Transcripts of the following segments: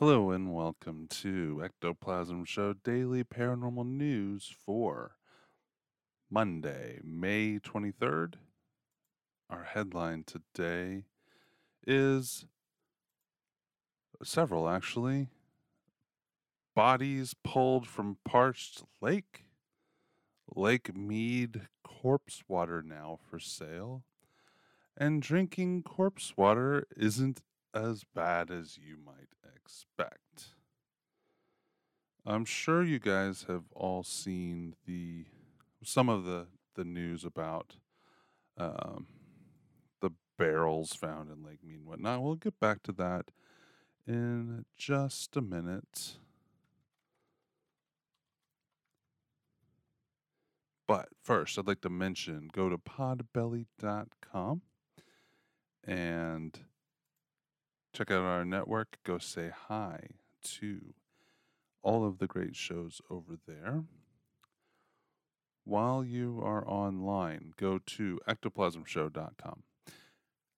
Hello and welcome to Ectoplasm Show Daily Paranormal News for Monday, May 23rd. Our headline today is several actually. Bodies pulled from parched lake. Lake Mead corpse water now for sale. And drinking corpse water isn't as bad as you might expect. I'm sure you guys have all seen the some of the the news about um, the barrels found in Lake Mead and whatnot. We'll get back to that in just a minute. But first, I'd like to mention go to podbelly.com and check out our network. Go say hi to all of the great shows over there. While you are online, go to ectoplasmshow.com.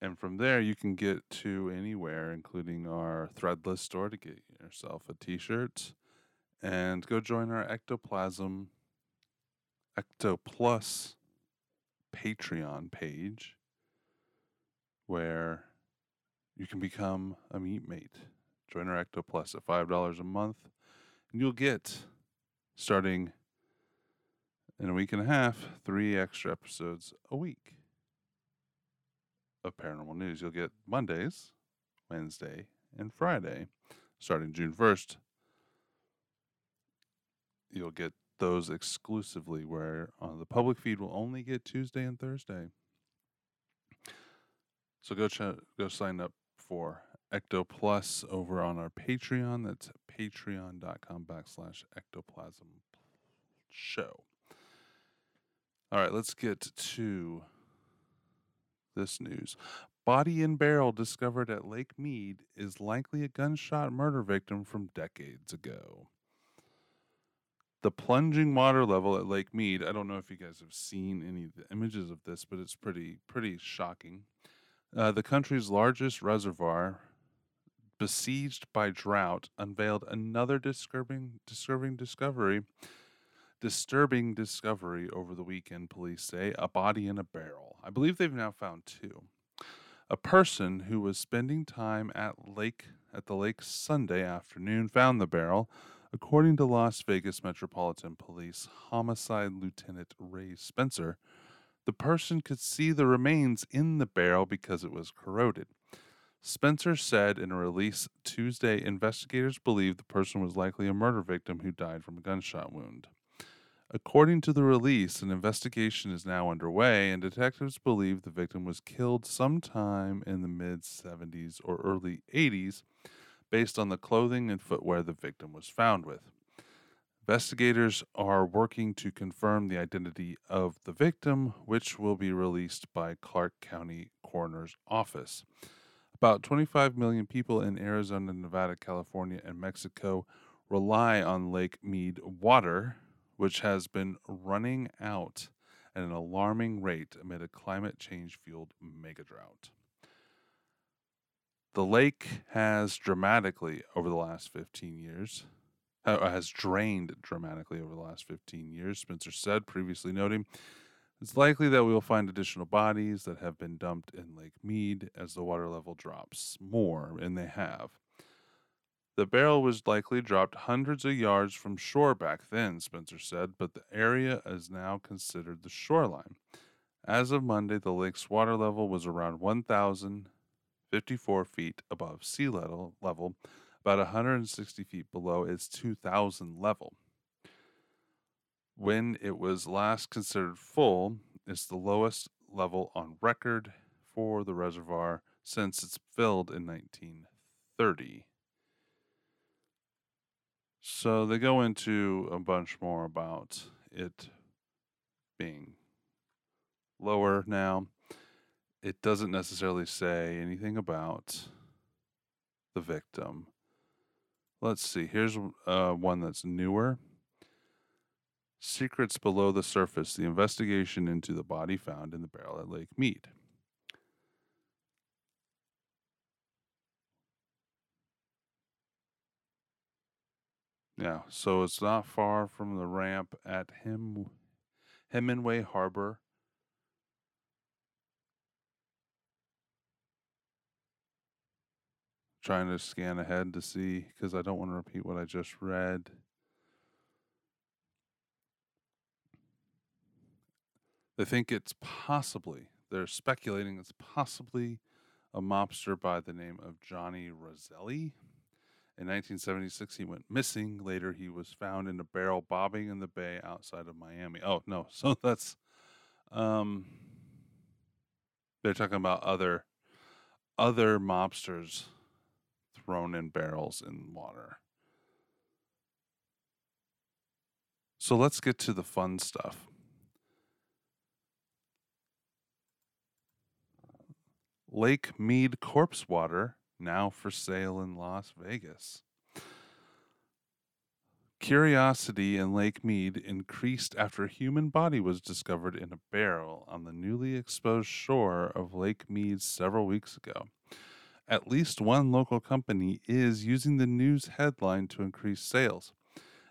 And from there, you can get to anywhere, including our threadless store to get yourself a t shirt. And go join our Ectoplasm Ectoplus Patreon page where you can become a meat mate. Join our Ectoplus at $5 a month, and you'll get, starting in a week and a half, three extra episodes a week of paranormal news. You'll get Mondays, Wednesday, and Friday. Starting June 1st, you'll get those exclusively, where on the public feed will only get Tuesday and Thursday. So go ch- go sign up for Ecto Plus over on our Patreon. That's patreon.com backslash ectoplasm show. All right, let's get to this news. Body in barrel discovered at Lake Mead is likely a gunshot murder victim from decades ago. The plunging water level at Lake Mead, I don't know if you guys have seen any of the images of this, but it's pretty pretty shocking. Uh, the country's largest reservoir, besieged by drought, unveiled another disturbing, disturbing discovery. Disturbing discovery over the weekend, police say a body in a barrel. I believe they've now found two. A person who was spending time at lake at the lake Sunday afternoon found the barrel, according to Las Vegas Metropolitan Police Homicide Lieutenant Ray Spencer. The person could see the remains in the barrel because it was corroded. Spencer said in a release Tuesday investigators believe the person was likely a murder victim who died from a gunshot wound. According to the release, an investigation is now underway, and detectives believe the victim was killed sometime in the mid 70s or early 80s based on the clothing and footwear the victim was found with. Investigators are working to confirm the identity of the victim, which will be released by Clark County Coroner's Office. About 25 million people in Arizona, Nevada, California, and Mexico rely on Lake Mead water, which has been running out at an alarming rate amid a climate change fueled megadrought. The lake has dramatically, over the last 15 years, Uh, has drained dramatically over the last 15 years, Spencer said, previously noting it's likely that we will find additional bodies that have been dumped in Lake Mead as the water level drops more, and they have. The barrel was likely dropped hundreds of yards from shore back then, Spencer said, but the area is now considered the shoreline. As of Monday, the lake's water level was around 1,054 feet above sea level, level about 160 feet below its 2000 level. When it was last considered full, it's the lowest level on record for the reservoir since it's filled in 1930. So they go into a bunch more about it being lower now. It doesn't necessarily say anything about the victim. Let's see. Here's uh, one that's newer. Secrets Below the Surface The Investigation into the Body Found in the Barrel at Lake Mead. Yeah, so it's not far from the ramp at Hem- Hemingway Harbor. Trying to scan ahead to see because I don't want to repeat what I just read. They think it's possibly, they're speculating it's possibly a mobster by the name of Johnny Roselli. In 1976, he went missing. Later, he was found in a barrel bobbing in the bay outside of Miami. Oh, no. So that's, um, they're talking about other, other mobsters thrown in barrels in water. So let's get to the fun stuff. Lake Mead corpse water now for sale in Las Vegas. Curiosity in Lake Mead increased after a human body was discovered in a barrel on the newly exposed shore of Lake Mead several weeks ago. At least one local company is using the news headline to increase sales.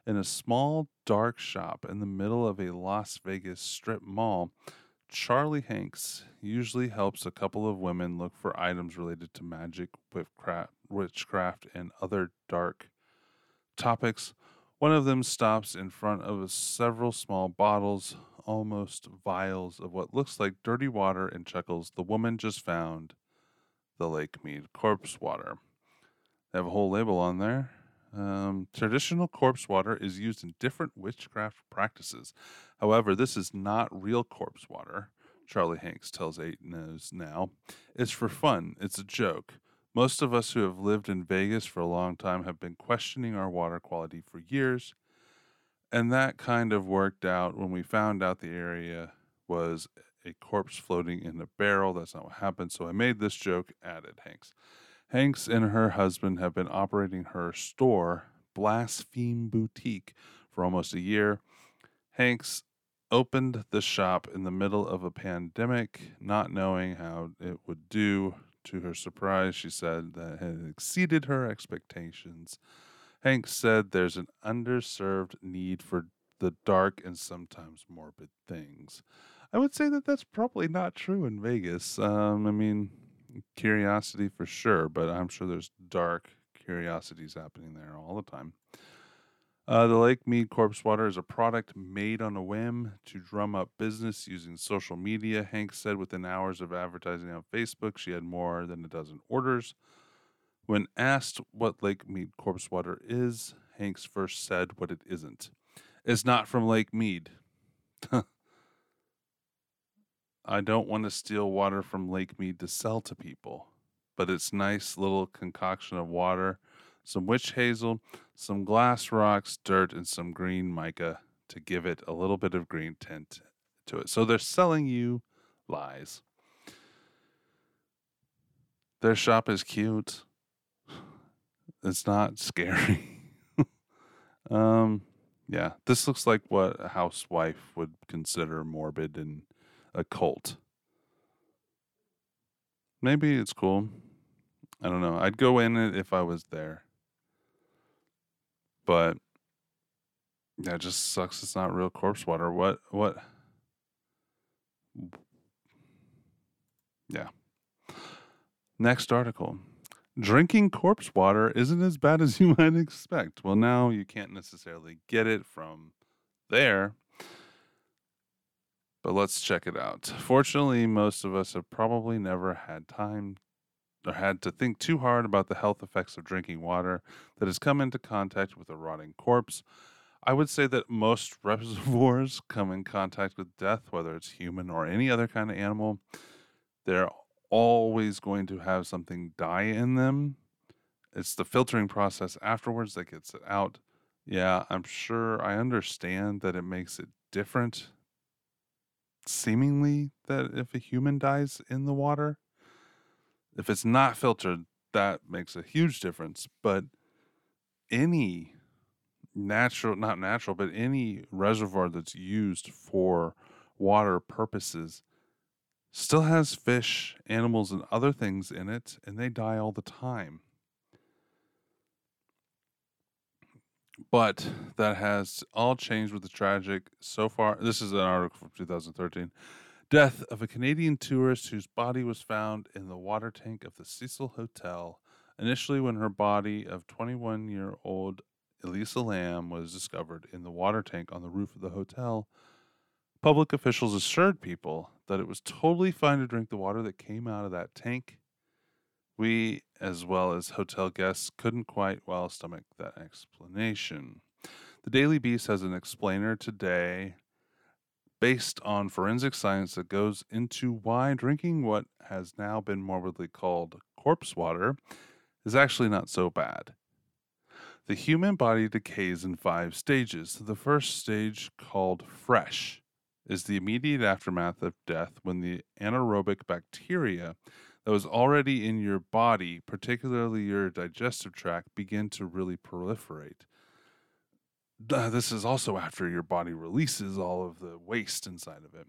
In a small, dark shop in the middle of a Las Vegas strip mall, Charlie Hanks usually helps a couple of women look for items related to magic, witchcraft, and other dark topics. One of them stops in front of several small bottles, almost vials of what looks like dirty water, and chuckles. The woman just found the Lake Mead corpse water. They have a whole label on there. Um, traditional corpse water is used in different witchcraft practices. However, this is not real corpse water. Charlie Hanks tells 8 News now. It's for fun, it's a joke. Most of us who have lived in Vegas for a long time have been questioning our water quality for years. And that kind of worked out when we found out the area was a corpse floating in a barrel. That's not what happened. So I made this joke, added Hanks. Hanks and her husband have been operating her store, Blaspheme Boutique, for almost a year. Hanks opened the shop in the middle of a pandemic, not knowing how it would do. To her surprise, she said that had exceeded her expectations. Hanks said there's an underserved need for the dark and sometimes morbid things. I would say that that's probably not true in Vegas. Um, I mean, curiosity for sure, but I'm sure there's dark curiosities happening there all the time. Uh, the Lake Mead Corpse Water is a product made on a whim to drum up business using social media. Hank said within hours of advertising on Facebook, she had more than a dozen orders. When asked what Lake Mead Corpse Water is, Hanks first said what it isn't. It's not from Lake Mead. I don't want to steal water from Lake Mead to sell to people, but it's nice little concoction of water, some witch hazel, some glass rocks, dirt, and some green mica to give it a little bit of green tint to it. So they're selling you lies. Their shop is cute. It's not scary. um yeah, this looks like what a housewife would consider morbid and a cult. Maybe it's cool. I don't know. I'd go in it if I was there. But that just sucks it's not real corpse water. What what Yeah. Next article. Drinking corpse water isn't as bad as you might expect. Well, now you can't necessarily get it from there but let's check it out. Fortunately, most of us have probably never had time or had to think too hard about the health effects of drinking water that has come into contact with a rotting corpse. I would say that most reservoirs come in contact with death, whether it's human or any other kind of animal. They're always going to have something die in them. It's the filtering process afterwards that gets it out. Yeah, I'm sure I understand that it makes it different, seemingly, that if a human dies in the water, if it's not filtered, that makes a huge difference. But any natural, not natural, but any reservoir that's used for water purposes still has fish, animals, and other things in it, and they die all the time. But that has all changed with the tragic so far. This is an article from 2013. Death of a Canadian tourist whose body was found in the water tank of the Cecil Hotel. Initially, when her body of 21 year old Elisa Lam was discovered in the water tank on the roof of the hotel, public officials assured people that it was totally fine to drink the water that came out of that tank. We, as well as hotel guests, couldn't quite well stomach that explanation. The Daily Beast has an explainer today based on forensic science that goes into why drinking what has now been morbidly called corpse water is actually not so bad. The human body decays in five stages. The first stage, called fresh, is the immediate aftermath of death when the anaerobic bacteria that was already in your body, particularly your digestive tract, begin to really proliferate. This is also after your body releases all of the waste inside of it.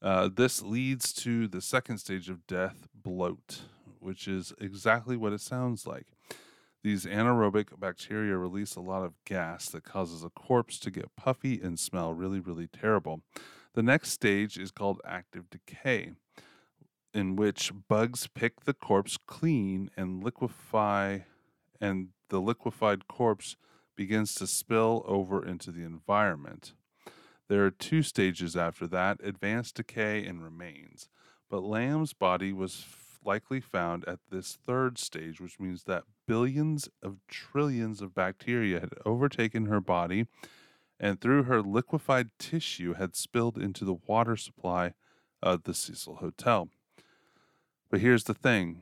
Uh, this leads to the second stage of death, bloat, which is exactly what it sounds like. These anaerobic bacteria release a lot of gas that causes a corpse to get puffy and smell really, really terrible. The next stage is called active decay, in which bugs pick the corpse clean and liquefy, and the liquefied corpse begins to spill over into the environment. There are two stages after that advanced decay and remains. But Lam's body was likely found at this third stage, which means that billions of trillions of bacteria had overtaken her body and through her liquefied tissue had spilled into the water supply of the Cecil Hotel. But here's the thing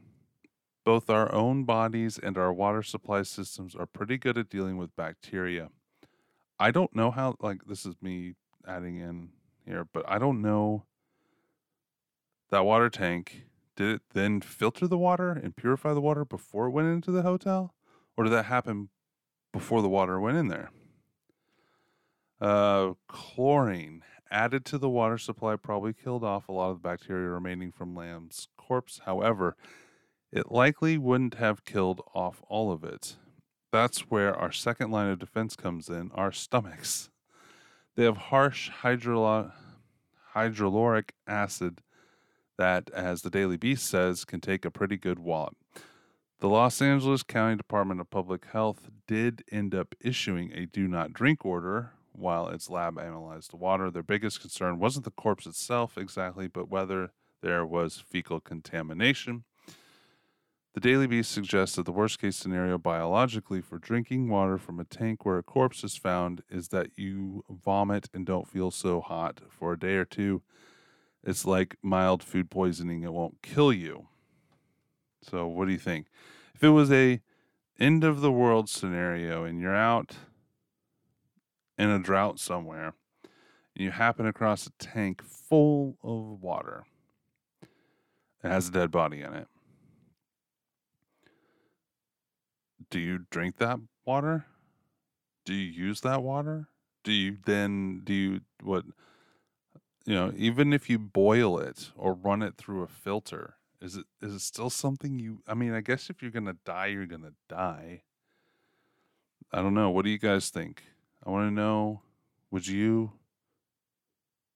both our own bodies and our water supply systems are pretty good at dealing with bacteria. I don't know how, like, this is me adding in here, but I don't know that water tank did it then filter the water and purify the water before it went into the hotel? Or did that happen before the water went in there? Uh, chlorine added to the water supply probably killed off a lot of the bacteria remaining from Lam's corpse. However, it likely wouldn't have killed off all of it. That's where our second line of defense comes in our stomachs. They have harsh hydrolo- hydroloric acid that, as the Daily Beast says, can take a pretty good wallop. The Los Angeles County Department of Public Health did end up issuing a do not drink order while its lab analyzed the water. Their biggest concern wasn't the corpse itself exactly, but whether there was fecal contamination. The Daily Beast suggests that the worst case scenario biologically for drinking water from a tank where a corpse is found is that you vomit and don't feel so hot for a day or two. It's like mild food poisoning it won't kill you. So what do you think? If it was a end of the world scenario and you're out in a drought somewhere and you happen across a tank full of water it has a dead body in it do you drink that water do you use that water do you then do you what you know, even if you boil it or run it through a filter, is it is it still something you I mean, I guess if you're going to die, you're going to die. I don't know. What do you guys think? I want to know would you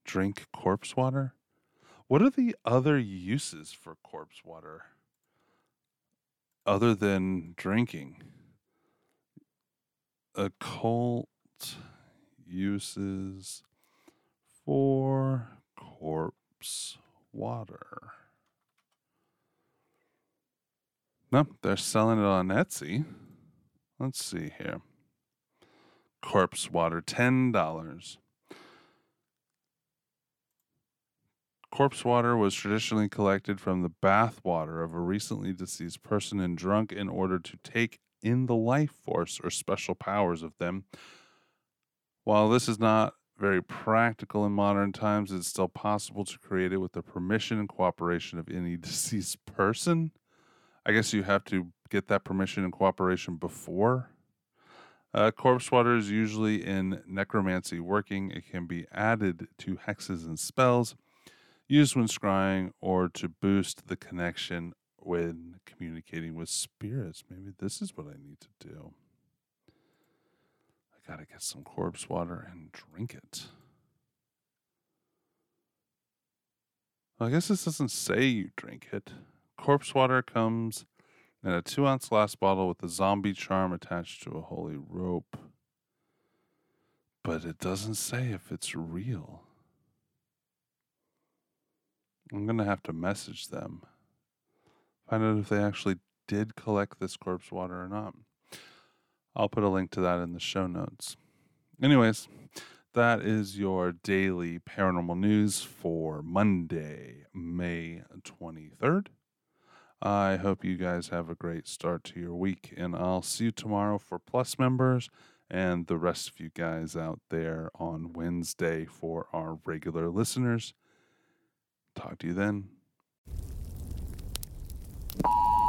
drink corpse water? What are the other uses for corpse water other than drinking? Occult uses for corpse water. No, they're selling it on Etsy. Let's see here. Corpse water, $10. Corpse water was traditionally collected from the bath water of a recently deceased person and drunk in order to take in the life force or special powers of them. While this is not very practical in modern times, it's still possible to create it with the permission and cooperation of any deceased person. I guess you have to get that permission and cooperation before. Uh, corpse water is usually in necromancy working. It can be added to hexes and spells, used when scrying, or to boost the connection when communicating with spirits. Maybe this is what I need to do. I gotta get some corpse water and drink it. I guess this doesn't say you drink it. Corpse water comes in a two ounce glass bottle with a zombie charm attached to a holy rope. But it doesn't say if it's real. I'm gonna have to message them. Find out if they actually did collect this corpse water or not. I'll put a link to that in the show notes. Anyways, that is your daily paranormal news for Monday, May 23rd. I hope you guys have a great start to your week, and I'll see you tomorrow for Plus members and the rest of you guys out there on Wednesday for our regular listeners talk to you then. Bye.